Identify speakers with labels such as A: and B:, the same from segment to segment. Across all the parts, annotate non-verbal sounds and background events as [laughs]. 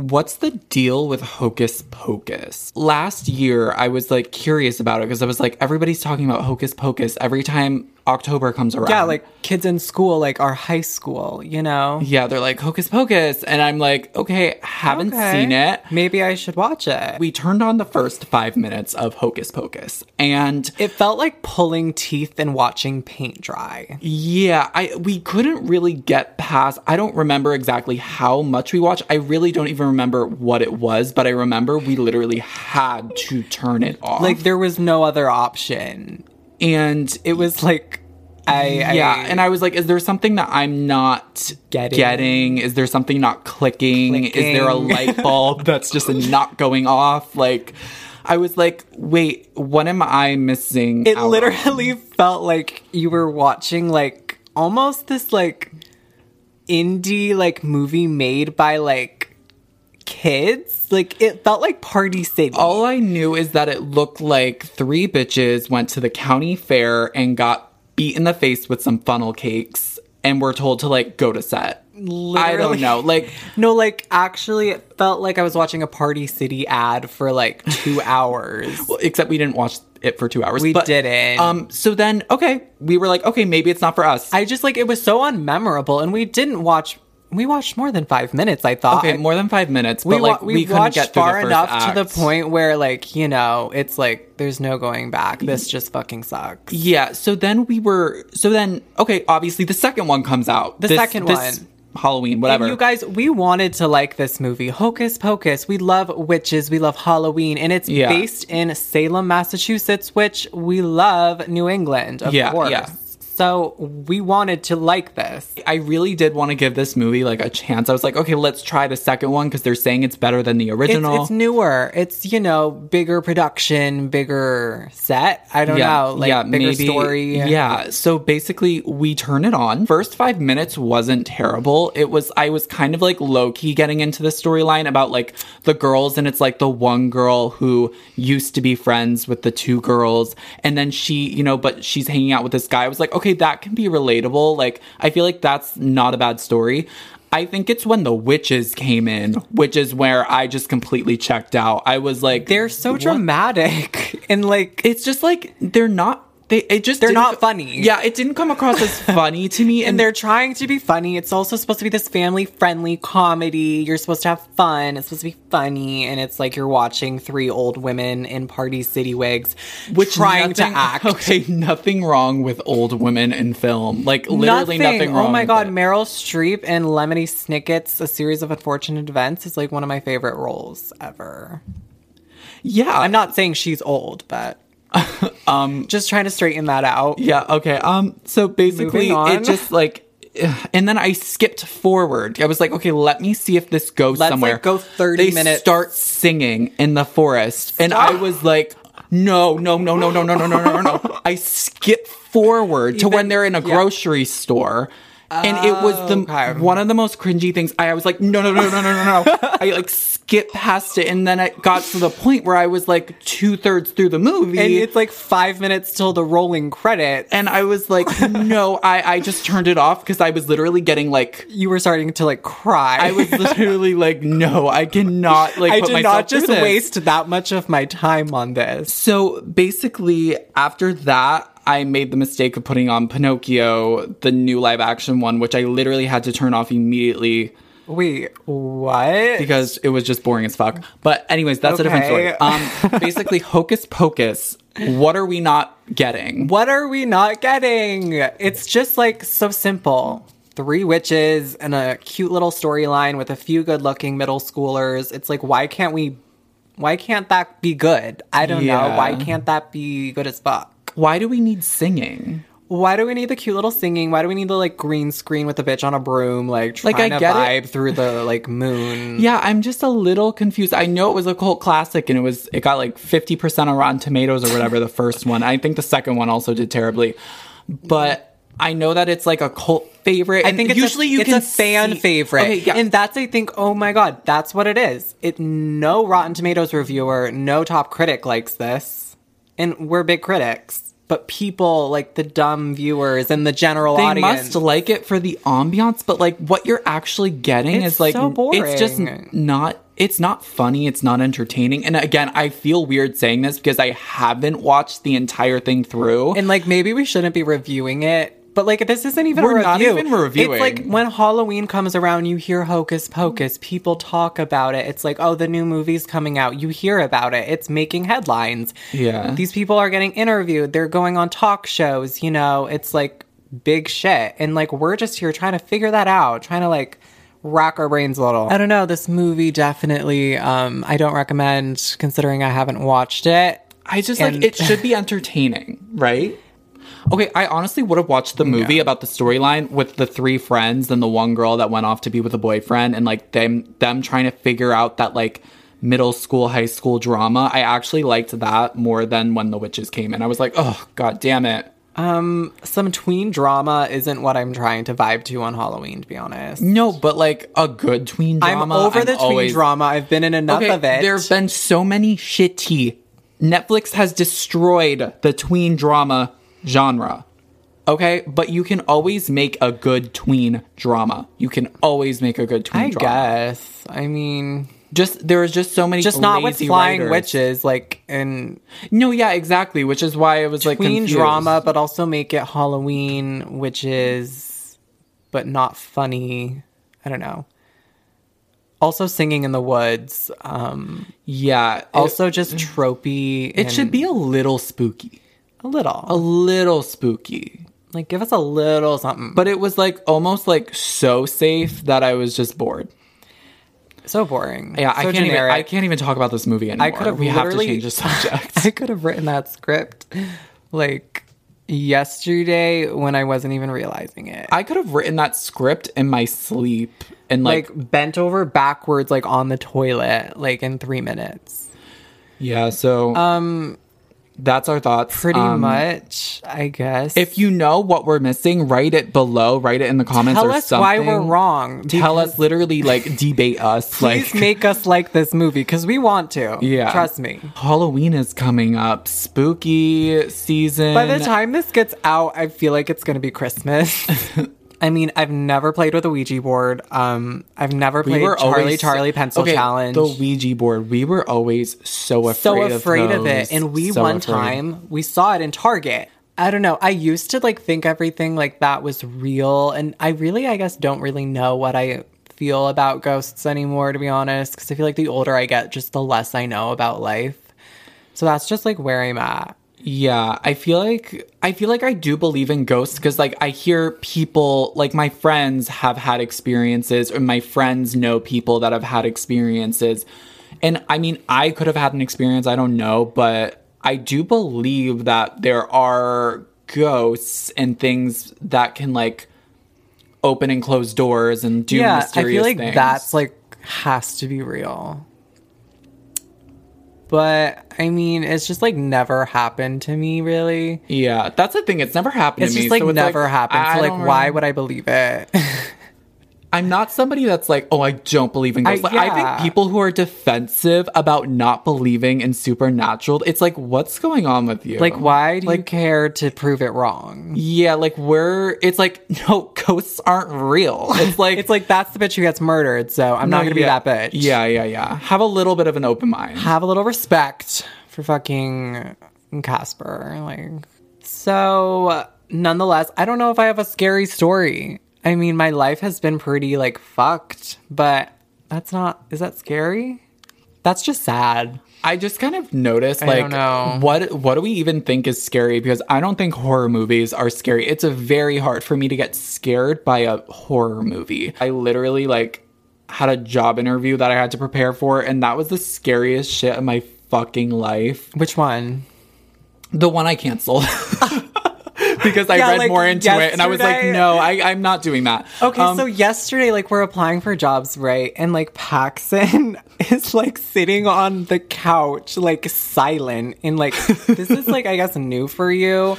A: what's the deal with Hocus Pocus? Last year, I was like curious about it because I was like, everybody's talking about Hocus Pocus every time October comes around.
B: Yeah, like kids in school, like our high school, you know?
A: yeah, they're like Hocus Pocus, and I'm like, okay, haven't
B: Okay.
A: seen it.
B: Maybe I should watch it.
A: We turned on the first five minutes of Hocus Pocus, and
B: it felt like pulling teeth and watching paint dry.
A: Yeah, I we couldn't really get past. I don't remember exactly how much we watched. I really don't even remember what it was, but I remember we literally had to turn it off.
B: Like there was no other option.
A: and
B: It was like I
A: yeah, and I was like, is there something that I'm not
B: Getting.
A: getting? Is there something not clicking? Is there a [laughs] light bulb that's just not going off? Like I was like, wait, what am I missing?
B: it
A: out on?
B: literally felt like you were watching like almost this like indie like movie made by like kids. Like it felt like Party City.
A: All I knew is that it looked like three bitches went to the county fair and got beat in the face with some funnel cakes and were told to like go to set. I don't know. Like
B: No, like actually, it felt like I was watching a Party City ad for like two [laughs] hours.
A: well, except we didn't watch it for 2 hours.
B: We
A: but,
B: didn't.
A: Um so then okay, we were like okay, maybe it's not for us.
B: I just like it was so unmemorable, and we didn't watch. We watched more than five minutes. I thought.
A: okay, more than 5 minutes,
B: we
A: like we,
B: we,
A: couldn't
B: watched
A: get
B: far enough to the point where like you know it's like there's no going back. This just fucking sucks.
A: Yeah, so then we were so then okay, obviously the second one comes out.
B: The
A: This-
B: second
A: this
B: one.
A: Halloween, whatever.
B: And you guys, we wanted to like this movie, Hocus Pocus. We love witches. We love Halloween, and it's
A: Yeah.
B: based in Salem, Massachusetts, which we love New England, of
A: Yeah,
B: course.
A: yeah.
B: So we wanted to like this.
A: I really did want to give this movie like a chance. I was like, okay, let's try the second one because they're saying it's better than the original.
B: it's newer. It's you know bigger production, bigger set. I don't know, like bigger story.
A: Yeah. So basically, we turn it on. First five minutes wasn't terrible. It was, I was kind of like low key getting into the storyline about like the girls, and it's like the one girl who used to be friends with the two girls, and then she, you know, but she's hanging out with this guy. I was like, okay, that can be relatable. Like, I feel like that's not a bad story. I think it's when the witches came in, which is where I just completely checked out. I was like,
B: They're so
A: what
B: dramatic [laughs] and like
A: it's just like they're not they it just
B: They're
A: didn't
B: funny.
A: yeah it didn't come across as funny to me [laughs]
B: and
A: and
B: they're trying to be funny. It's also supposed to be this family friendly comedy. You're supposed to have fun. It's supposed to be funny, and it's like you're watching three old women in Party City wigs,
A: which
B: trying
A: nothing-
B: to act. [laughs]
A: okay nothing wrong with old women in film like literally nothing, wrong
B: Oh my god,
A: it.
B: Meryl Streep and Lemony Snicket's A Series of Unfortunate Events is like one of my favorite roles ever.
A: yeah
B: I'm not saying she's old, but um, just trying to straighten that out.
A: yeah okay um so basically it just like and then I skipped forward. I was like, okay, let me see if this goes
B: Let's,
A: somewhere.
B: like, go 30
A: they
B: minutes.
A: start singing in the forest, and I was like, no, no, no, no, no, no, no, no, no, no. I skip forward to when they're in a
B: yeah.
A: grocery store. And it was the oh,
B: Okay.
A: one of the most cringy things. I, I was like, no, no, no, no, no, no, no. [laughs] I like skipped past it, and then it got to the point where I was like two thirds through the movie,
B: And it's like five minutes till the rolling credit,
A: and I was like, no, I, I just turned it off because I was literally getting like,
B: You were starting to like cry.
A: I was literally like, no, I cannot like.
B: I
A: put
B: did not just waste that much of my time on this.
A: So basically, after that, I made the mistake of putting on Pinocchio, the new live action one, which I literally had to turn off immediately
B: Wait, what?
A: because it was just boring as fuck. But anyways, that's a different story. Um, basically, [laughs] Hocus Pocus. What are we not getting?
B: what are we not getting? It's just like so simple. Three witches and a cute little storyline with a few good looking middle schoolers. It's like, why can't we? Why can't that be good? I don't know. Why can't that be good as fuck?
A: Why do we need singing?
B: Why do we need the cute little singing? Why do we need the like green screen with a bitch on a broom, like
A: Like,
B: trying
A: I
B: to
A: get
B: vibe
A: it.
B: through the like moon? [laughs]
A: Yeah, I'm just a little confused. I know it was a cult classic and it was it got like 50% on Rotten Tomatoes or whatever the [laughs] first one. I think the second one also did terribly. But I know that it's like a cult favorite.
B: I think it's
A: usually
B: a,
A: you
B: it's
A: can
B: a fan
A: see-
B: favorite,
A: Okay, yeah.
B: and that's I think. Oh my god, that's what it is. It no Rotten Tomatoes reviewer, no top critic likes this, and we're big critics. But people like the dumb viewers and the general audience.
A: they
B: audience.
A: must like it for the ambiance, but like what you're actually getting
B: It's
A: is like
B: so
A: it's just not it's not funny, it's not entertaining. And again, I feel weird saying this because I haven't watched the entire thing through.
B: And like maybe we shouldn't be reviewing it. But like this isn't even
A: We're
B: a
A: not
B: review.
A: even reviewing.
B: It's like when Halloween comes around, you hear Hocus Pocus. People talk about it. It's like, oh, the new movie's coming out. You hear about it. It's making headlines.
A: Yeah.
B: These people are getting interviewed. They're going on talk shows. You know, it's like big shit. And like we're just here trying to figure that out, trying to like rack our brains a little. I don't know. This movie definitely. Um, I don't recommend considering I haven't watched it.
A: I just
B: And-
A: like it should be entertaining, right? Okay, I honestly would have watched the movie
B: Yeah.
A: about the storyline with the three friends and the one girl that went off to be with a boyfriend and like them them trying to figure out that like middle school high school drama. I actually liked that more than when the witches came in. I was like, "Oh god damn it."
B: Um, some tween drama isn't what I'm trying to vibe to on Halloween. To be honest.
A: No, but like a good tween drama.
B: I'm over the tween
A: always-
B: drama. I've been in enough
A: Okay,
B: of it.
A: there have been so many shitty. Netflix has destroyed the tween drama genre. Okay, but you can always make a good tween drama. You can always make a good tween
B: I
A: drama.
B: guess. I mean,
A: Just there is just so many
B: just not with flying
A: writers.
B: witches, like in
A: No, yeah, exactly. Which is why it was like
B: tween
A: confused.
B: drama, but also make it Halloween witches, but not funny. I don't know. Also, singing in the woods. Um,
A: Yeah. it-
B: also, just tropey.
A: it should be a little spooky.
B: A little.
A: A little spooky.
B: like, give us a little something.
A: But it was like almost like so safe that I was just bored.
B: so boring.
A: Yeah, I can't
B: generic.
A: even I can't even talk about this movie anymore.
B: I could have
A: we have to change the subject. [laughs]
B: I could have written that script like yesterday when I wasn't even realizing it.
A: I could have written that script in my sleep and like,
B: like bent over backwards like on the toilet like in 3 minutes.
A: yeah, so um that's our thoughts.
B: Pretty
A: Um,
B: much, I guess.
A: If you know what we're missing, write it below, write it in the comments
B: tell
A: or
B: us
A: something.
B: why we're wrong,
A: Tell us literally like [laughs] debate us
B: Please
A: like [laughs]
B: make us like this movie because we want to.
A: Yeah.
B: trust me.
A: Halloween is coming up. Spooky season.
B: By the time this gets out, I feel like it's gonna be Christmas. [laughs] I mean, I've never played with a Ouija board. Um, I've never played Charlie
A: always-
B: Charlie Pencil
A: Okay,
B: Challenge.
A: The Ouija board. We were always so afraid.
B: so afraid of,
A: those.
B: it. And we
A: So
B: one
A: afraid.
B: time we saw it in Target. I don't know. I used to like think everything like that was real, and I really, I guess, don't really know what I feel about ghosts anymore, to be honest. Because I feel like the older I get, just the less I know about life. So that's just like where I'm at.
A: Yeah, I feel like I feel like I do believe in ghosts because like I hear people like my friends have had experiences or my friends know people that have had experiences. And I mean, I could have had an experience, I don't know, but I do believe that there are ghosts and things that can like open and close doors and do
B: yeah, I feel like
A: things.
B: that's like has to be real. But I mean, it's just like never happened to me, really.
A: yeah, that's the thing. It's never happened
B: It's
A: to me.
B: just like
A: so
B: never happened.
A: I
B: So like, why
A: really-
B: would I believe it? [laughs]
A: I'm not somebody that's like, oh, I don't believe in ghosts.
B: I-
A: Like, I, think people who are defensive about not believing in supernatural, it's like, what's going on with you?
B: like, why do you
A: Like-
B: care to prove it wrong?
A: Yeah, like we're. It's like, [laughs] no, ghosts aren't real. It's like, [laughs]
B: It's like that's the bitch who gets murdered, so I'm not gonna be that bitch.
A: Yeah, yeah, yeah. Have a little bit of an open mind.
B: Have a little respect for fucking Casper. Like, so nonetheless, I don't know if I have a scary story. I mean, my life has been pretty like fucked, but that's not. Is that scary? That's just sad.
A: I just kind of noticed, like, what what do we even think is scary? Because I don't think horror movies are scary. It's a very hard for me to get scared by a horror movie. I literally like had a job interview that I had to prepare for, and that was the scariest shit of my fucking life.
B: Which one?
A: The one I canceled. [laughs] [laughs] because I
B: Yeah,
A: read
B: like,
A: more into it and I was like, no, I, I'm not doing that.
B: Okay,
A: Um,
B: so yesterday, like, we're applying for jobs, right? And like, Paxson [laughs] is like sitting on the couch, like, silent. And like, this is like, I guess, new for you.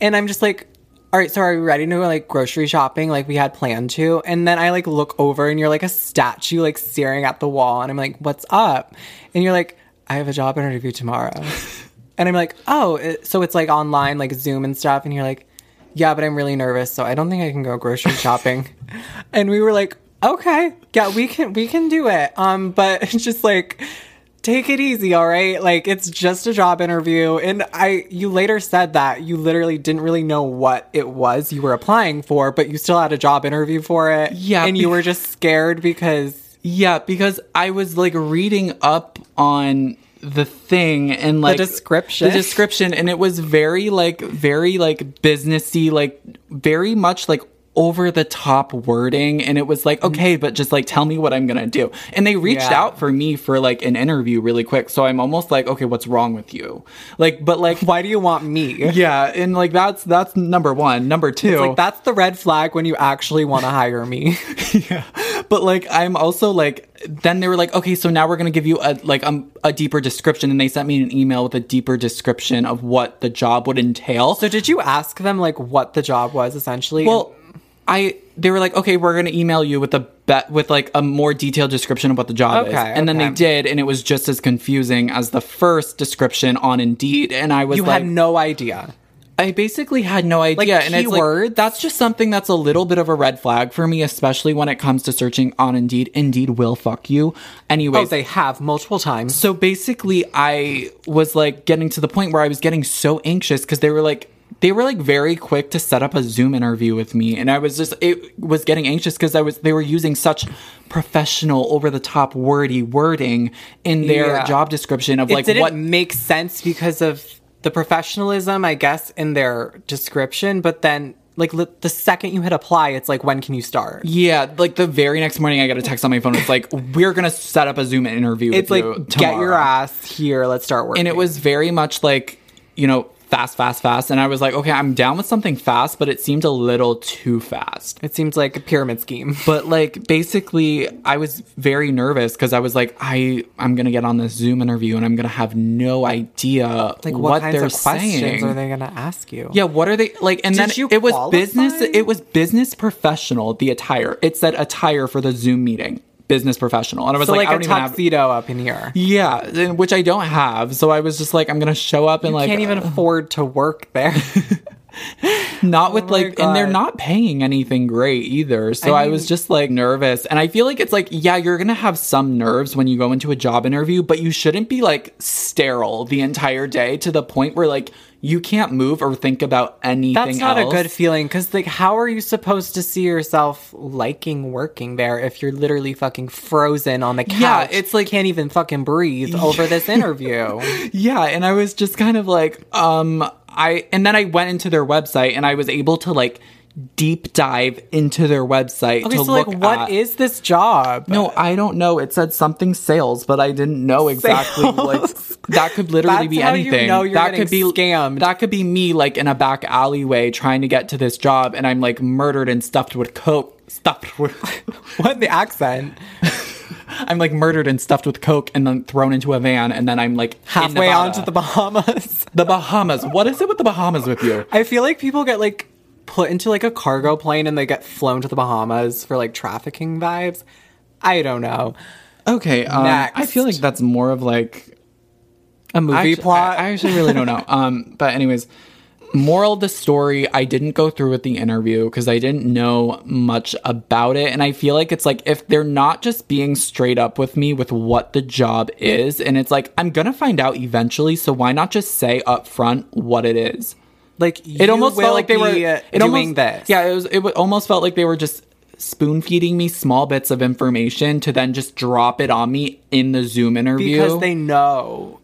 B: And I'm just like, all right, so are we ready to go like grocery shopping like we had planned to? And then I like look over and you're like a statue, like staring at the wall. And I'm like, what's up? And you're like, I have a job interview tomorrow. And I'm like, oh, it, so it's like online, like Zoom and stuff. And you're like, yeah, but I'm really nervous, so I don't think I can go grocery [laughs] shopping. and we were like, Okay. Yeah, we can we can do it. Um, but [laughs] it's just like take it easy, all right? Like it's just a job interview. And I you later said that you literally didn't really know what it was you were applying for, but you still had a job interview for it.
A: Yeah,
B: And you were just scared because
A: Yeah, because I was like reading up on the thing and like the
B: description.
A: the description. And it was very like very like businessy like very much like over the top wording. And it was like mm. okay but just like tell me what i'm gonna do. And they reached
B: Yeah.
A: out for me for like an interview really quick. So i'm almost like okay what's wrong with you? Like but like [laughs]
B: why do you want me?
A: yeah. And like that's that's number one. Number two
B: Like that's the red flag when you actually want to hire me. [laughs]
A: yeah but like i'm also like then they were like okay so now we're gonna give you a like um, a deeper description. And they sent me an email with a deeper description of what the job would entail.
B: So did you ask them like what the job was essentially?
A: well i they were like okay we're gonna email you with a bet with like a more detailed description of what the job is.
B: Okay,
A: and then they did and it was just as confusing as the first description on indeed. And i was
B: you
A: like
B: had no idea.
A: I basically had no idea.
B: Like
A: and it's like, that's just something that's a little bit of a red flag for me, especially when it comes to searching on Indeed. Indeed will fuck you.
B: Oh,
A: Anyways,
B: they have multiple times.
A: so basically I was like getting to the point where I was getting so anxious because they were like, they were like very quick to set up a Zoom interview with me. And I was just, it was getting anxious because I was, they were using such professional, over the top, wordy wording in their
B: Yeah.
A: job description of
B: it
A: like
B: didn't
A: what
B: makes sense because of the professionalism, I guess, in their description. But then, like li- the second you hit apply, it's like, when can you start?
A: Yeah, like the very next morning, I got a text on my phone. It's like we're gonna set up a Zoom interview.
B: It's
A: with
B: like,
A: you
B: get your ass here. Let's start working.
A: and it was very much like you know fast, fast, fast. And I was like, okay, I'm down with something fast, but it seemed a little too fast.
B: It seems like a pyramid scheme. [laughs]
A: But like basically, I was very nervous because I was like, I I'm gonna get on this Zoom interview and I'm gonna have no idea
B: Like, what,
A: what,
B: kinds
A: they're
B: of questions
A: saying.
B: are they going to ask you?
A: Yeah, what are they like? And
B: Did
A: then
B: you
A: it was
B: qualify?
A: business. It was business professional. The attire. It said attire for the Zoom meeting. Business professional, and I was
B: So,
A: like,
B: like,
A: I
B: a
A: don't even have.
B: tuxedo up in here.
A: Yeah, which I don't have. So I was just like, I'm gonna show up and like
B: Can't even uh, afford to work there. [laughs]
A: not oh with
B: Oh
A: like, and they're not paying anything great either. So I,
B: I
A: was just like nervous, and I feel like it's like, yeah, you're gonna have some nerves when you go into a job interview, but you shouldn't be like sterile the entire day to the point where like you can't move or think about anything.
B: That's not
A: else.
B: a good feeling because, like, how are you supposed to see yourself liking working there if you're literally fucking frozen on the couch?
A: Yeah, it's like-
B: can't even fucking breathe [laughs] over this interview.
A: Yeah, and I was just kind of like, um, I and then I went into their website and I was able to like deep dive into their website
B: Okay,
A: to
B: so like, what
A: at.
B: is this job?
A: no, I don't know. It said something sales, but I didn't know exactly like [laughs] that could literally be
B: how you
A: anything.
B: know you're
A: that could be
B: scammed.
A: That could be me like in a back alleyway trying to get to this job and I'm like murdered and stuffed with coke. Stuffed with [laughs]
B: What the accent? [laughs]
A: I'm like murdered and stuffed with coke and then thrown into a van and then I'm like
B: Halfway onto the Bahamas.
A: the Bahamas. What is it with the Bahamas with you?
B: I feel like people get like put into like a cargo plane and they get flown to the Bahamas for like trafficking vibes. I don't know.
A: Okay, um, I feel like that's more of like
B: A movie plot.
A: I, I actually really don't know. [laughs] Um, but anyways, moral of the story: I didn't go through with the interview because I didn't know much about it, and I feel like it's like if they're not just being straight up with me with what the job is, and it's like I'm gonna find out eventually, so why not just say up front what it is?
B: Like
A: It almost felt like they were
B: uh,
A: it
B: doing
A: almost,
B: this.
A: Yeah, it was. It almost felt like they were just spoon feeding me small bits of information to then just drop it on me in the Zoom interview
B: because they know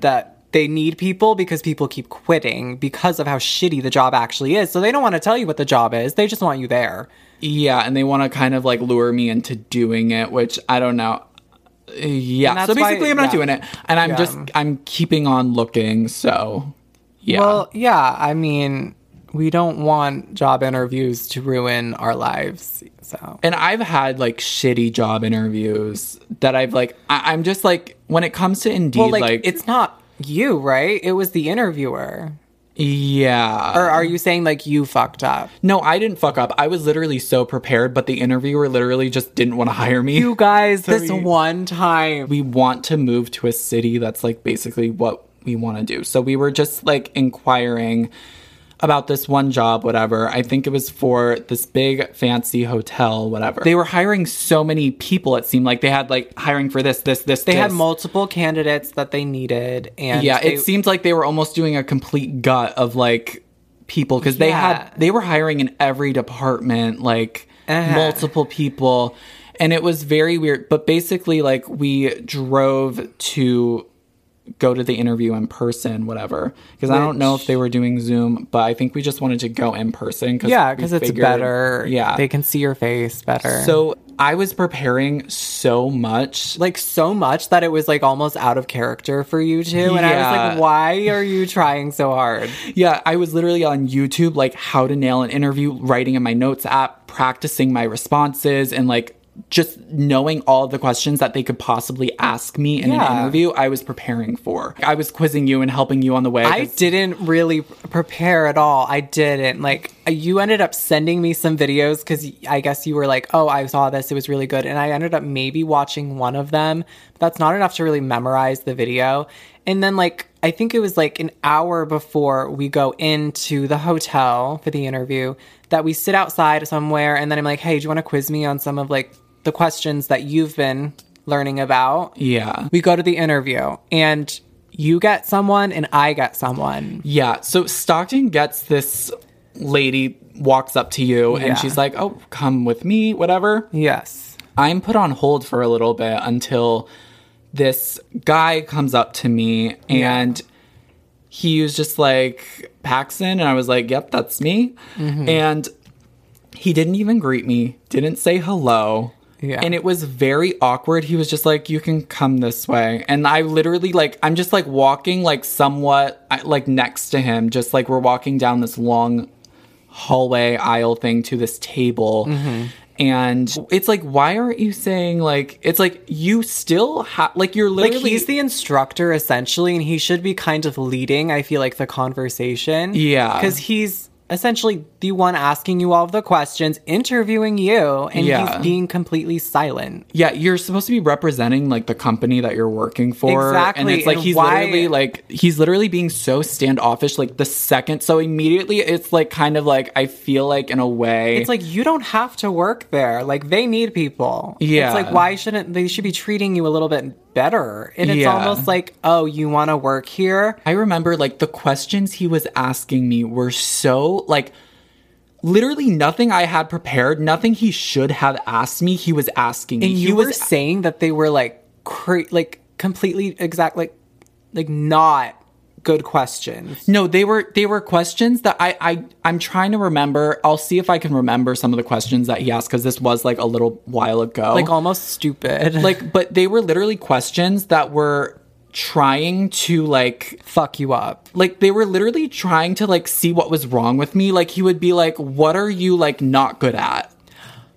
B: that they need people because people keep quitting because of how shitty the job actually is. So they don't want to tell you what the job is. They just want you there.
A: Yeah, and they want to kind of like lure me into doing it, which I don't know. Yeah, so basically,
B: why-
A: I'm not
B: yeah.
A: doing it, and I'm
B: Yeah.
A: just I'm keeping on looking. So, yeah,
B: Well, yeah, I mean, we don't want job interviews to ruin our lives. So
A: and I've had like shitty job interviews that I've like I- I'm just like when it comes to Indeed,
B: well, like,
A: like,
B: it's not you, right? It was the interviewer.
A: yeah,
B: Or are you saying like you fucked up?
A: no, I didn't fuck up. I was literally so prepared, but the interviewer literally just didn't want to hire me.
B: You guys, [laughs] this one time.
A: we want to move to a city that's like basically what we want to do. So we were just like inquiring about this one job, whatever. I think it was for this big fancy hotel, whatever. They were hiring so many people. It seemed like they had like hiring for this, this, this.
B: They
A: this.
B: had multiple candidates that they needed, and
A: Yeah,
B: they-
A: it seemed like they were almost doing a complete gut of like people because they had they were hiring in every department, like
B: Uh-huh.
A: multiple people, and it was very weird. But basically, like we drove to go to the interview in person, whatever. Because I don't know if they were doing Zoom, but I think we just wanted to go in person. Cause
B: yeah, because it's better.
A: Yeah.
B: they can see your face better.
A: so I was preparing so much.
B: like so much that it was like almost out of character for you two, and I was like, why are you trying so hard?
A: Yeah, I was literally on YouTube, like how to nail an interview, writing in my notes app, practicing my responses, and like just knowing all the questions that they could possibly ask me in an interview. I was preparing for. I was quizzing you and helping you on the way.
B: I didn't really prepare at all. I didn't. Like, you ended up sending me some videos because I guess you were like, oh, I saw this. It was really good. And I ended up maybe watching one of them. But that's not enough to really memorize the video. And then, like, I think it was like an hour before we go into the hotel for the interview that we sit outside somewhere. And then I'm like, hey, do you want to quiz me on some of like the questions that you've been learning about?
A: Yeah.
B: We go to the interview and you get someone and I get someone.
A: Yeah. So Stockton gets this lady walks up to you
B: Yeah.
A: and she's like, "Oh, come with me, whatever."
B: Yes.
A: I'm put on hold for a little bit until this guy comes up to me and he was just like Paxson and I was like, "Yep, that's me."
B: Mm-hmm.
A: And he didn't even greet me, didn't say hello.
B: Yeah.
A: And it was very awkward. He was just like, "You can come this way." And I literally like I'm just like walking like somewhat like next to him, just like we're walking down this long hallway aisle thing to this table.
B: Mm-hmm.
A: And it's like, why aren't you saying like? It's like you still have like you're
B: Like
A: literally
B: he's the instructor essentially, and he should be kind of leading, I feel like, the conversation.
A: Yeah.
B: Because he's essentially the one asking you all of the questions, interviewing you, and
A: Yeah.
B: he's being completely silent.
A: yeah. You're supposed to be representing like the company that you're working for,
B: Exactly.
A: and it's like
B: and
A: he's
B: why-
A: literally like he's literally being so standoffish. Like the second, so immediately it's like kind of like I feel like in a way
B: It's like you don't have to work there. Like they need people.
A: Yeah.
B: It's like why shouldn't they should be treating you a little bit better? And it's
A: Yeah.
B: almost like, oh, you want to work here?
A: I remember like the questions he was asking me were so like literally nothing I had prepared, nothing he should have asked me, he was asking me.
B: And
A: he
B: you
A: was
B: were saying that they were like cra- like completely exact like like not good questions.
A: No, they were they were questions that I I I'm trying to remember. I'll see if I can remember some of the questions that he asked cuz this was like a little while ago.
B: Like almost stupid. Like
A: but they were literally questions that were trying to like
B: fuck you up.
A: like they were literally trying to like see what was wrong with me like he would be like what are you like not good at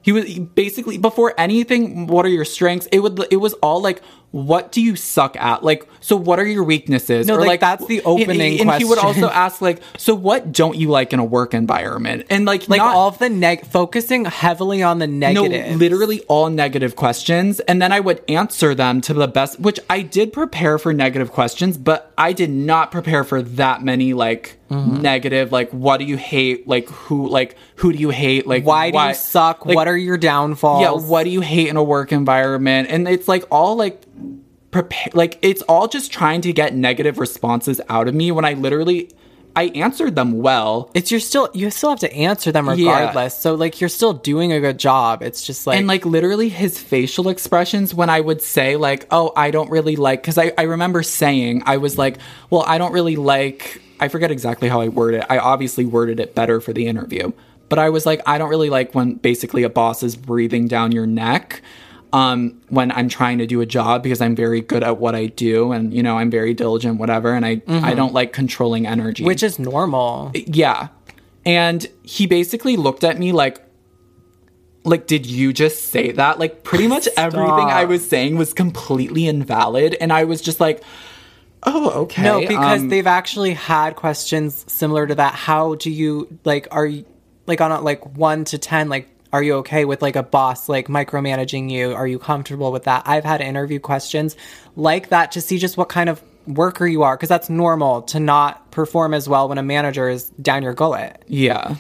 A: he was basically before anything what are your strengths it would it was all like what do you suck at like so what are your weaknesses
B: No, like, that's the opening
A: and, he would also ask like so what don't you like in a work environment and like
B: Like
A: not-
B: all of the neg focusing heavily on the negative.
A: no, literally all negative questions. And then I would answer them to the best, which I did prepare for negative questions, but I did not prepare for that many like
B: Mm-hmm.
A: negative, like what do you hate? Like who, like who do you hate? Like
B: Why do you suck?
A: Like,
B: what are your downfalls?
A: yeah, what do you hate in a work environment? And it's like all like prepare, like it's all just trying to get negative responses out of me when I literally I answered them well.
B: It's you're still you still have to answer them
A: Yeah.
B: regardless. So like you're still doing a good job. It's just like
A: and like literally his facial expressions when I would say like, "Oh, I don't really like," because I I remember saying I was like, "Well, I don't really like." I forget exactly how I worded it. I obviously worded it better for the interview, but I was like, I don't really like when basically a boss is breathing down your neck. Um, when I'm trying to do a job because I'm very good at what I do and you know I'm very diligent, whatever, and I I don't like controlling energy
B: which is normal.
A: yeah. And he basically looked at me like like did you just say that? Like pretty much everything I was saying was completely invalid and I was just like oh okay.
B: No, because
A: um,
B: they've actually had questions similar to that. How do you like are you like on a like 1 to 10 like are you okay with like a boss like micromanaging you? Are you comfortable with that? I've had interview questions like that to see just what kind of worker you are because that's normal to not perform as well when a manager is down your gullet.
A: Yeah.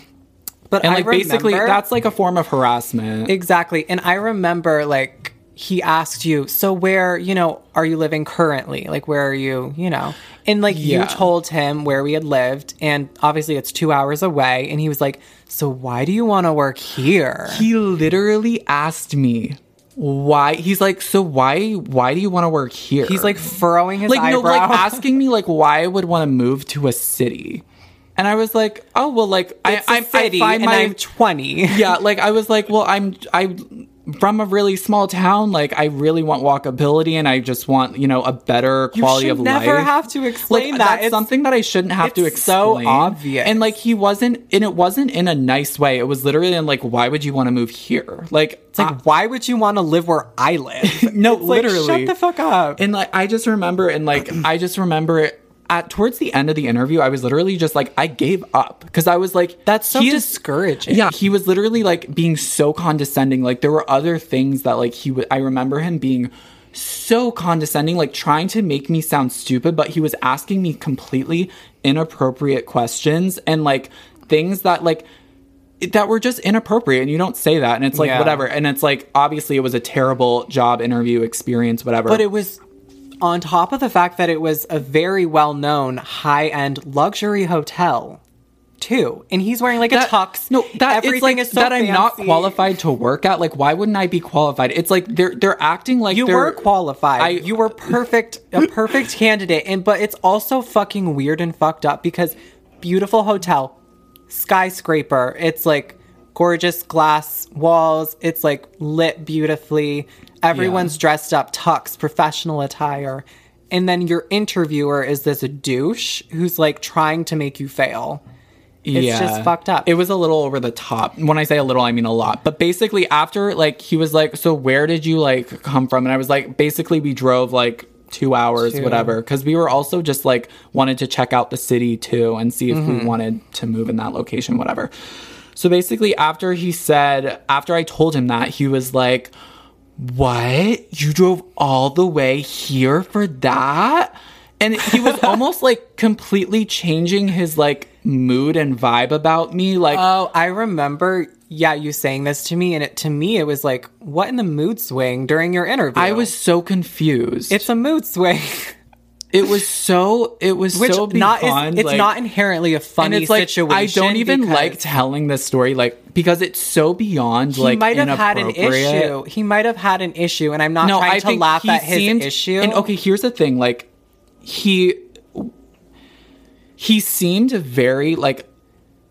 B: But
A: And
B: I
A: like basically that's like a form of harassment.
B: Exactly. And I remember like he asked you, so where, you know, are you living currently? Like where are you, you know? And like
A: Yeah.
B: you told him where we had lived and obviously it's 2 hours away and he was like, "So why do you want to work here?"
A: he literally asked me why he's like, so why why do you want to work here?
B: He's like furrowing his
A: like
B: eyebrow.
A: no, like [laughs] asking me like why I would want to move to a city. And I was like, oh well like I
B: it's
A: I'm I find
B: and
A: my
B: I'm 20.
A: yeah, like I was like, well, I'm I from a really small town. Like I really want walkability, and I just want you know a better quality of
B: never have to explain
A: like,
B: that.
A: That's
B: It's-
A: something that I shouldn't have to
B: it's so obvious.
A: And like he wasn't, and it wasn't in a nice way. It was literally in like, why would you want to move here? Like
B: It's like, why would you want to live where I live? [laughs]
A: No,
B: It's like,
A: literally.
B: shut the fuck up.
A: And like I just remember and like I just remember it at towards the end of the interview, I was literally just like I gave up because I was like
B: That's so discouraging.
A: Yeah, he was literally like being so condescending. Like there were other things that like he would I remember him being so condescending, like trying to make me sound stupid, but he was asking me completely inappropriate questions and like things that like that were just inappropriate and you don't say that and it's like
B: Yeah.
A: whatever and it's like obviously it was a terrible job interview experience whatever
B: But it was on top of the fact that it was a very well known high end luxury hotel, too. And he's wearing like a
A: that,
B: tux.
A: No, that
B: everything
A: like
B: is so
A: that. I'm not qualified to work at. Like, why wouldn't I be qualified? It's like they're they're acting like
B: You were qualified.
A: I-
B: you were perfect, a perfect candidate. And but it's also fucking weird and fucked up because beautiful hotel, skyscraper. It's like gorgeous glass walls. It's like lit beautifully. Everyone's dressed up, tux, professional attire. And then your interviewer is this douche who's like trying to make you fail. It's just fucked up.
A: It was a little over the top. When I say a little, I mean a lot. But basically, after like he was like, "So where did you like come from?" And I was like, "Basically, we drove like." Two hours, whatever, because we were also just like wanted to check out the city too and see if
B: Mm-hmm.
A: we wanted to move in that location, whatever. So basically, after he said, after I told him that, he was like, What? You drove all the way here for that? And he was [laughs] almost like completely changing his like mood and vibe about me. Like,
B: Oh, I remember. Yeah, you saying this to me, and it to me it was like, what in the mood swing during your interview?
A: I was so confused.
B: It's a mood swing, [laughs]
A: it was so, it was
B: which
A: so
B: not
A: beyond,
B: is, it's
A: like-
B: not inherently a
A: and
B: funny
A: it's like
B: situation.
A: I don't even like telling this story, like because it's so beyond like
B: He
A: like
B: might have had an issue. He might have had an issue, and I'm not
A: no,
B: trying
A: I
B: to laugh at his
A: seemed,
B: issue.
A: And okay, here's the thing: like he he seemed very like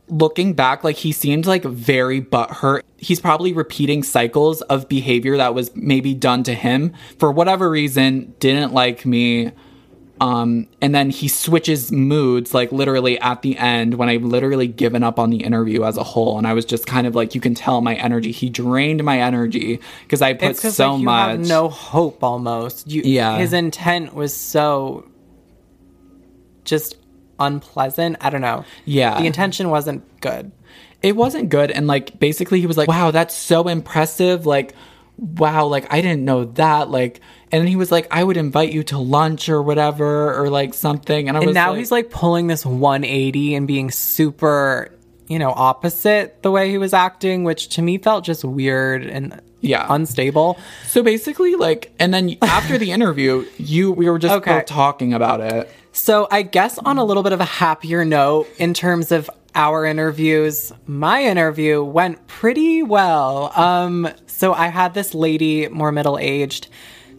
A: looking back, like he seemed like very butthurt. He's probably repeating cycles of behavior that was maybe done to him for whatever reason. Didn't like me. Um, and then he switches moods like literally at the end when I've literally given up on the interview as a whole. And I was just kind of like, you can tell my energy. He drained my energy because I put
B: it's
A: so
B: like, you
A: much.
B: have no hope almost. You,
A: Yeah.
B: his intent was so just unpleasant. I don't know.
A: Yeah.
B: the intention wasn't good.
A: it wasn't good and like basically he was like wow that's so impressive like wow like i didn't know that like and then he was like i would invite you to lunch or whatever or like something and i
B: And
A: was
B: now
A: like,
B: he's like pulling this 180 and being super, you know, opposite the way he was acting, which to me felt just weird and
A: Yeah.
B: unstable.
A: so basically like and then [laughs] after the interview you we were just
B: Okay.
A: talking about it
B: So I guess on a little bit of a happier note in terms of our interviews, my interview went pretty well. Um, so I had this lady, more middle aged.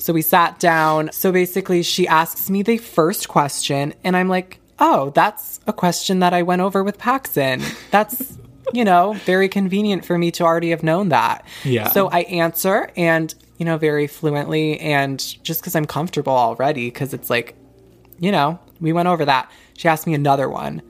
B: So we sat down. So basically, she asks me the first question, and I'm like, oh, that's a question that I went over with Paxson. That's, you know, very convenient for me to already have known that.
A: Yeah.
B: So I answer and, you know, very fluently, and just because I'm comfortable already, because it's like, you know, we went over that. She asked me another one.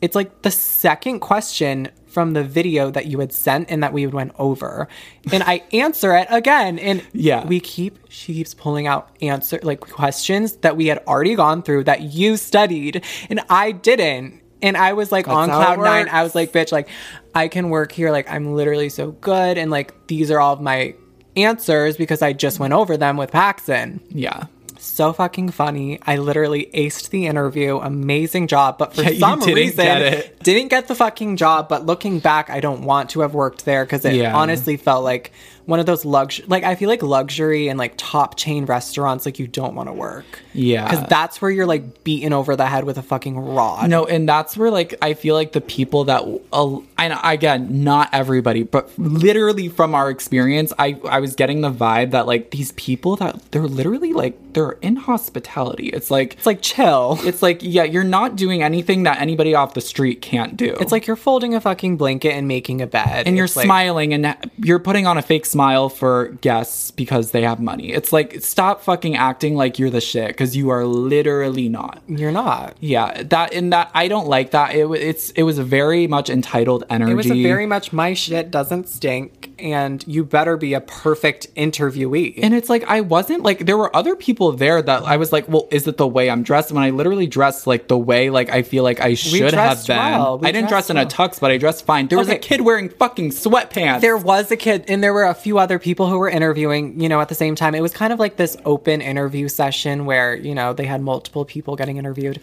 B: It's like the second question from the video that you had sent and that we went over. And I answer it again. And
A: Yeah.
B: we keep, she keeps pulling out answer, like questions that we had already gone through that you studied and I didn't. And I was like on cloud nine. I was like, bitch, like I can work here. Like I'm literally so good. And like these are all of my answers because I just went over them with Paxson.
A: yeah
B: so fucking funny. I literally aced the interview. Amazing job. But for
A: Yeah,
B: some reason. Didn't get the fucking job. But looking back, I don't want to have worked there because it
A: Yeah.
B: honestly felt like one of those luxury, like I feel like luxury and like top chain restaurants, like you don't want to work.
A: Yeah.
B: Because that's where you're like beaten over the head with a fucking rod.
A: No, and that's where like I feel like the people that uh, and again, not everybody, but literally from our experience, I I was getting the vibe that like these people that they're literally like they're in hospitality. It's like
B: It's like chill.
A: it's like yeah, you're not doing anything that anybody off the street can't do.
B: It's like you're folding a fucking blanket and making a bed.
A: and you're
B: like-
A: smiling and you're putting on a fake smile for guests because they have money. It's like stop fucking acting like you're the shit because you are literally not.
B: You're not.
A: Yeah, that and that I don't like that. It it's it was a very much entitled energy.
B: It was a very much my shit doesn't stink, and you better be a perfect interviewee.
A: and it's like I wasn't like there were other people there that I was like, well, is it the way I'm dressed? When I literally dressed like the way like I feel like I should have been.
B: well.
A: I didn't dress
B: dressed
A: in a tux, but I dressed fine. There was a kid wearing fucking sweatpants.
B: there was a kid, and there were a few other people who were interviewing, you know, at the same time. It was kind of like this open interview session where, you know, they had multiple people getting interviewed.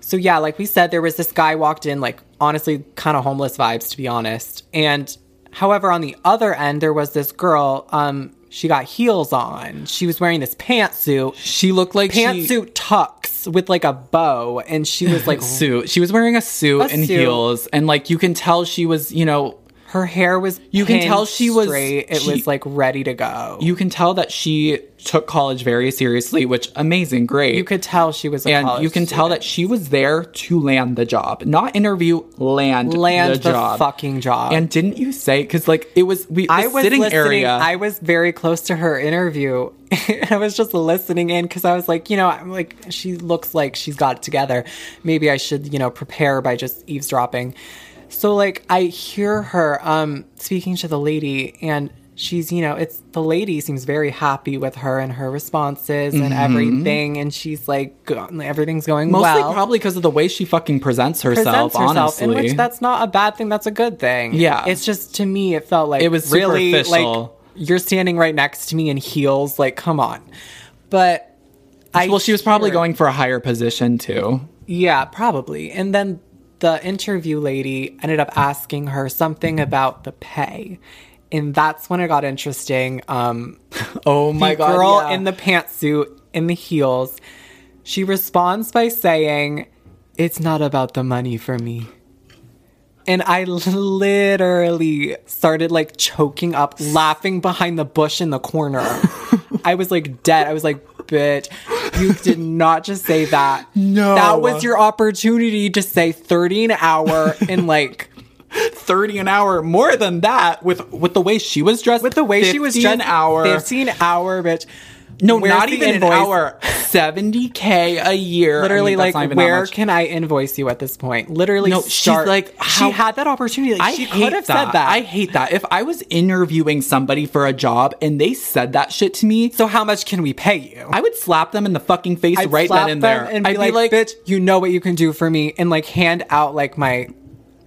B: So, yeah, like we said, there was this guy walked in, like, honestly, kind of homeless vibes, to be honest. And however, on the other end, there was this girl, um, she got heels on. She was wearing this pantsuit.
A: she looked like she-
B: Pantsuit tux with like a bow, and she was like [laughs]
A: suit. She was wearing a suit
B: A
A: and
B: suit.
A: heels, and like you can tell she was, you know,
B: her hair was
A: You can tell she was-
B: straight. It
A: she-
B: was like ready to go.
A: you can tell that she took college very seriously, which amazing, great.
B: You could tell she was a
A: and
B: college
A: you can tell that she was there to land the job, not interview, land,
B: land
A: the,
B: the,
A: job.
B: fucking job.
A: And didn't you say because like it was we
B: I was
A: sitting
B: listening.
A: area?
B: I was very close to her interview. [laughs] I was just listening in because I was like, you know, I'm like, she looks like she's got it together. Maybe I should, you know, prepare by just eavesdropping. So like, I hear her um speaking to the lady, and she's, you know, it's the lady seems very happy with her and her responses and everything, and she's like, everything's going
A: Mostly
B: well.
A: probably because of the way she fucking presents herself.
B: presents herself,
A: honestly,
B: in which that's not a bad thing. That's a good thing.
A: Yeah.
B: it's just to me, it felt like
A: It was
B: really like you're standing right next to me in heels. Like, come on. But I
A: well, she was probably
B: hear-
A: going for a higher position too.
B: Yeah, probably. And then the interview lady ended up asking her something about the pay. And that's when it got interesting. Um, [laughs]
A: Oh my
B: the
A: god,
B: girl
A: yeah.
B: in the pantsuit in the heels she responds by saying it's not about the money for me and i literally started like choking up laughing behind the bush in the corner [laughs] i was like dead i was like bitch you did not just say that.
A: No.
B: that was your opportunity to say 30 an hour and like
A: 30 an hour. More than that with with the way she was dressed.
B: With the way she was
A: 50
B: dressed.
A: an hour.
B: 50 an hour bitch
A: no
B: Where's
A: not even
B: invoice?
A: an hour 70k a year I
B: literally
A: mean,
B: like
A: not even that
B: where can i invoice you at this point literally
A: No, she's like, how-
B: she had that opportunity like,
A: I
B: she
A: hate
B: could have
A: that.
B: said that
A: I hate that. If I was interviewing somebody for a job and they said that shit to me,
B: so how much can we pay you
A: I would slap them in the fucking face
B: I'd
A: right then and there.
B: and be,
A: I'd
B: like, bitch you know what you can do for me and like hand out like my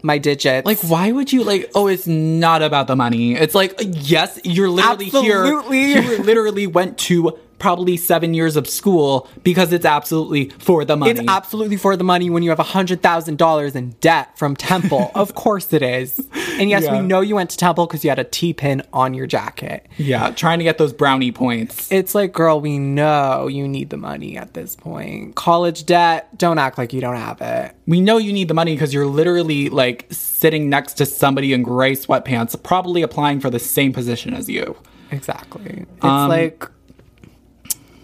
B: my digits
A: Like, why would you like? Oh, it's not about the money. It's like, yes, you're literally here.
B: Absolutely.
A: here. You literally went to probably seven years of school because it's absolutely for the money.
B: it's absolutely for the money when you have a hundred thousand dollars in debt from Temple. [laughs] of course it is. And yes,
A: Yeah.
B: we know you went to Temple because you had a T pin on your jacket.
A: yeah, trying to get those brownie points.
B: It's like, girl, we know you need the money at this point. College debt, don't act like you don't have it.
A: We know you need the money because you're literally like sitting next to somebody in gray sweatpants, probably applying for the same position as you.
B: Exactly. It's
A: Um,
B: like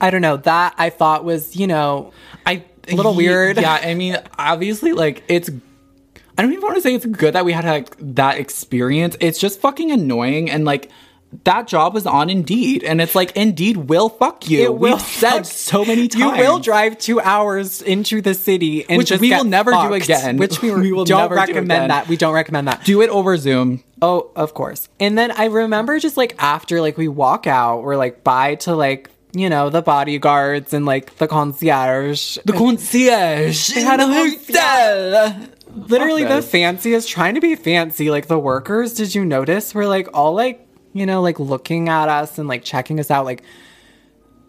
B: I don't know. That I thought was, you know,
A: I
B: A little weird.
A: Yeah, I mean, obviously, like it's. I don't even want to say it's good that we had like, that experience. It's just fucking annoying, and like that job was on Indeed, and it's like Indeed will fuck you.
B: It will
A: We've said so many times.
B: you will drive two hours into the city and
A: Which we will never do again.
B: Which we, [laughs]
A: We will
B: don't
A: never do
B: recommend
A: again.
B: that. We don't recommend that.
A: do it over Zoom.
B: Oh, of course. And then I remember just like after like we walk out, we're like bye to like you know the bodyguards and like the concierge.
A: The concierge
B: They
A: had
B: a
A: hotel.
B: literally the fanciest trying to be fancy like the workers did you notice were like all like you know like looking at us and like checking us out like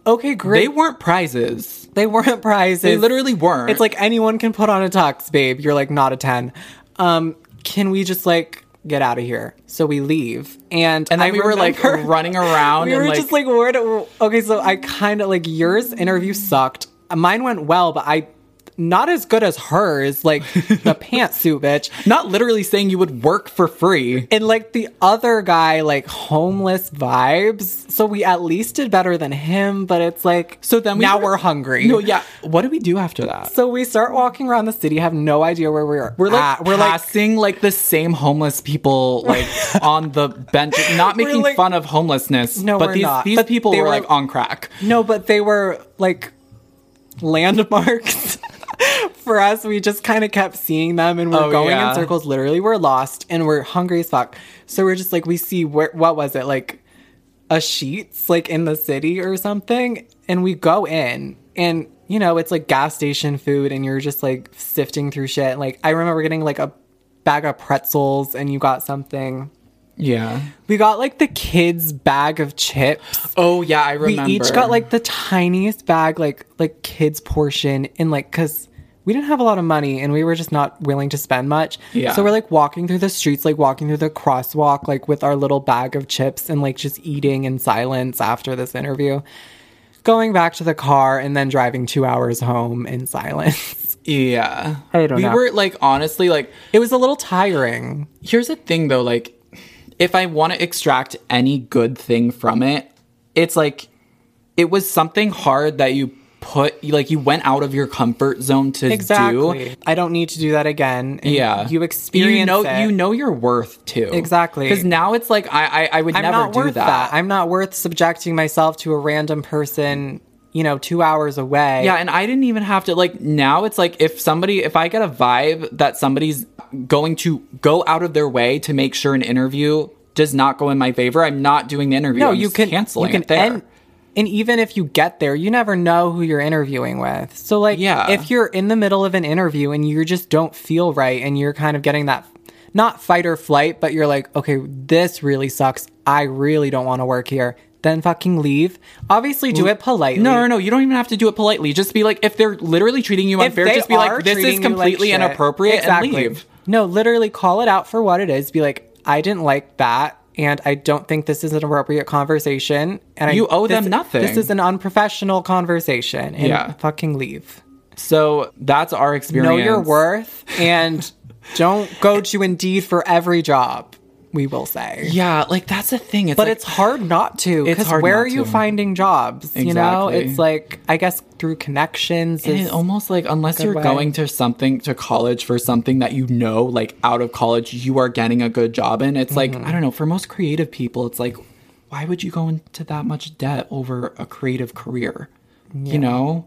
B: okay, great.
A: They weren't prizes.
B: They weren't prizes.
A: They literally weren't.
B: It's like anyone can put on a tux, babe. You're like not a 10. Um, can we just like get out of here? So we leave. And
A: and then
B: I
A: we were like [laughs] running around
B: we
A: and
B: were
A: like,
B: just like, where do, okay, so I kind of like yours interview sucked. Mine went well, but I not as good as hers, like the [laughs] pantsuit bitch.
A: not literally saying you would work for free.
B: And like the other guy, like homeless vibes. So we at least did better than him, but it's like
A: So then we
B: now
A: were-
B: we're hungry.
A: No, yeah. What do we do after that?
B: So we start walking around the city, have no idea where we're.
A: We're like
B: at. we're like
A: passing like, the same homeless people like [laughs] on the bench, not making
B: like-
A: fun of homelessness.
B: No,
A: but these
B: not.
A: these
B: But
A: people
B: they
A: were,
B: were-
A: like on crack.
B: no, but they were like landmarks. For us, we just kind of kept seeing them and we're
A: Oh,
B: going
A: yeah.
B: in circles. Literally, we're lost and we're hungry as fuck. So we're just like, we see where, what was it? Like a Sheetz like in the city or something. And we go in and, you know, it's like gas station food and you're just like sifting through shit. Like, I remember getting like a bag of pretzels and you got something.
A: Yeah.
B: We got like the kids' bag of chips.
A: Oh yeah, I remember.
B: We each got like the tiniest bag, like like kids portion, and like because we didn't have a lot of money and we were just not willing to spend much.
A: Yeah.
B: So we're like walking through the streets, like walking through the crosswalk, like with our little bag of chips and like just eating in silence after this interview. Going back to the car and then driving two hours home in silence. [laughs]
A: yeah.
B: I don't
A: we
B: know.
A: were like honestly like
B: It was a little tiring.
A: here's the thing though like if i want to extract any good thing from it it's like it was something hard that you put like you went out of your comfort zone to
B: Exactly.
A: do
B: I don't need to do that again. And
A: yeah
B: You experience
A: you know
B: it.
A: you know your worth too
B: Exactly.
A: because now it's like i i, I would
B: I'm
A: never
B: not
A: do
B: worth
A: that,
B: that. I'm not worth subjecting myself to a random person, you know, two hours away.
A: yeah and i didn't even have to like now it's like if somebody if i get a vibe that somebody's going to go out of their way to make sure an interview does not go in my favor i'm not doing the interview
B: no,
A: I'm
B: you can
A: canceling
B: you can
A: it there
B: end. And even if you get there, you never know who you're interviewing with. So, like,
A: Yeah.
B: if you're in the middle of an interview and you just don't feel right and you're kind of getting that, not fight or flight, but you're like, okay, this really sucks. I really don't want to work here. Then fucking leave. Obviously, do it politely.
A: No, no, no. You don't even have to do it politely. Just be like, if they're literally treating you unfair, just be like, this is
B: like
A: completely
B: shit-
A: inappropriate and leave.
B: No, literally call it out for what it is. Be like, I didn't like that, and I don't think this is an appropriate conversation. And
A: You
B: I,
A: owe them nothing.
B: This is an unprofessional conversation. And
A: Yeah.
B: fucking leave.
A: So that's our experience.
B: Know your worth, and [laughs] don't go to Indeed for every job. We will say.
A: Yeah, like that's the thing. It's
B: But
A: like,
B: it's hard not to. Because where are you
A: to.
B: finding jobs? You know, it's like I guess through connections. is-
A: it's almost like unless you're
B: way.
A: going to something to college for something that you know, like out of college, you are getting a good job in. It's
B: Mm-hmm.
A: like I don't know. For most creative people, it's like, why would you go into that much debt over a creative career? You know,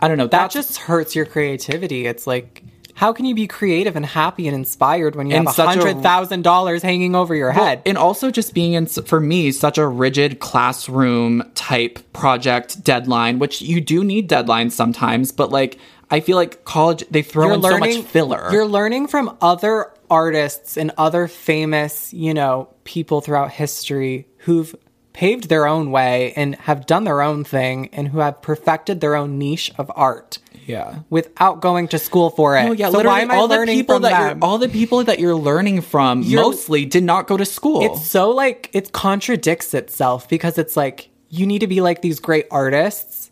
A: I don't know.
B: that just hurts your creativity. It's like, how can you be creative and happy and inspired when you
A: In
B: have a hundred thousand dollars hanging over your
A: Well,
B: head?
A: and also just being in for me such a rigid classroom type project deadline, which you do need deadlines sometimes, but like I feel like college they throw in so much filler.
B: You're learning from other artists and other famous, you know, people throughout history who've paved their own way and have done their own thing and who have perfected their own niche of art
A: yeah.
B: without going to school for it.
A: Oh yeah,
B: so
A: literally
B: why am I
A: all the
B: learning
A: people
B: from
A: that
B: them?
A: you're all the people that you're learning from mostly did not go to school.
B: it's so like it contradicts itself because it's like you need to be like these great artists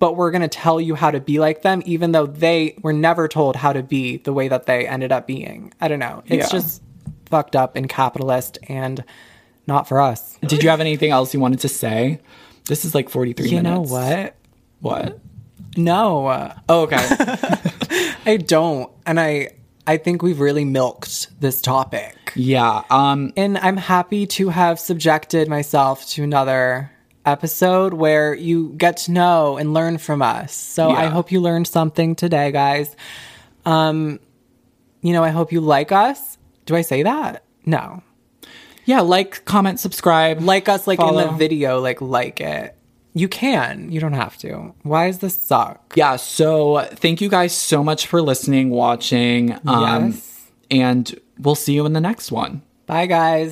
B: but we're going to tell you how to be like them even though they were never told how to be the way that they ended up being i don't know it's
A: Yeah.
B: just fucked up and capitalist and not for us
A: Did you have anything else you wanted to say? This is like 43
B: you know what
A: What?
B: No
A: Oh, okay. [laughs]
B: i don't and i i think we've really milked this topic
A: yeah. Um
B: and I'm happy to have subjected myself to another episode where you get to know and learn from us. So I hope you learned something today, guys. Um, you know, I hope you like us. Do I say that? No.
A: yeah, like, comment, subscribe.
B: Like us, like in the video, like like it. You can. You don't have to. Why does this suck?
A: Yeah, so thank you guys so much for listening, watching. Um
B: Yes.
A: and we'll see you in the next one.
B: Bye, guys.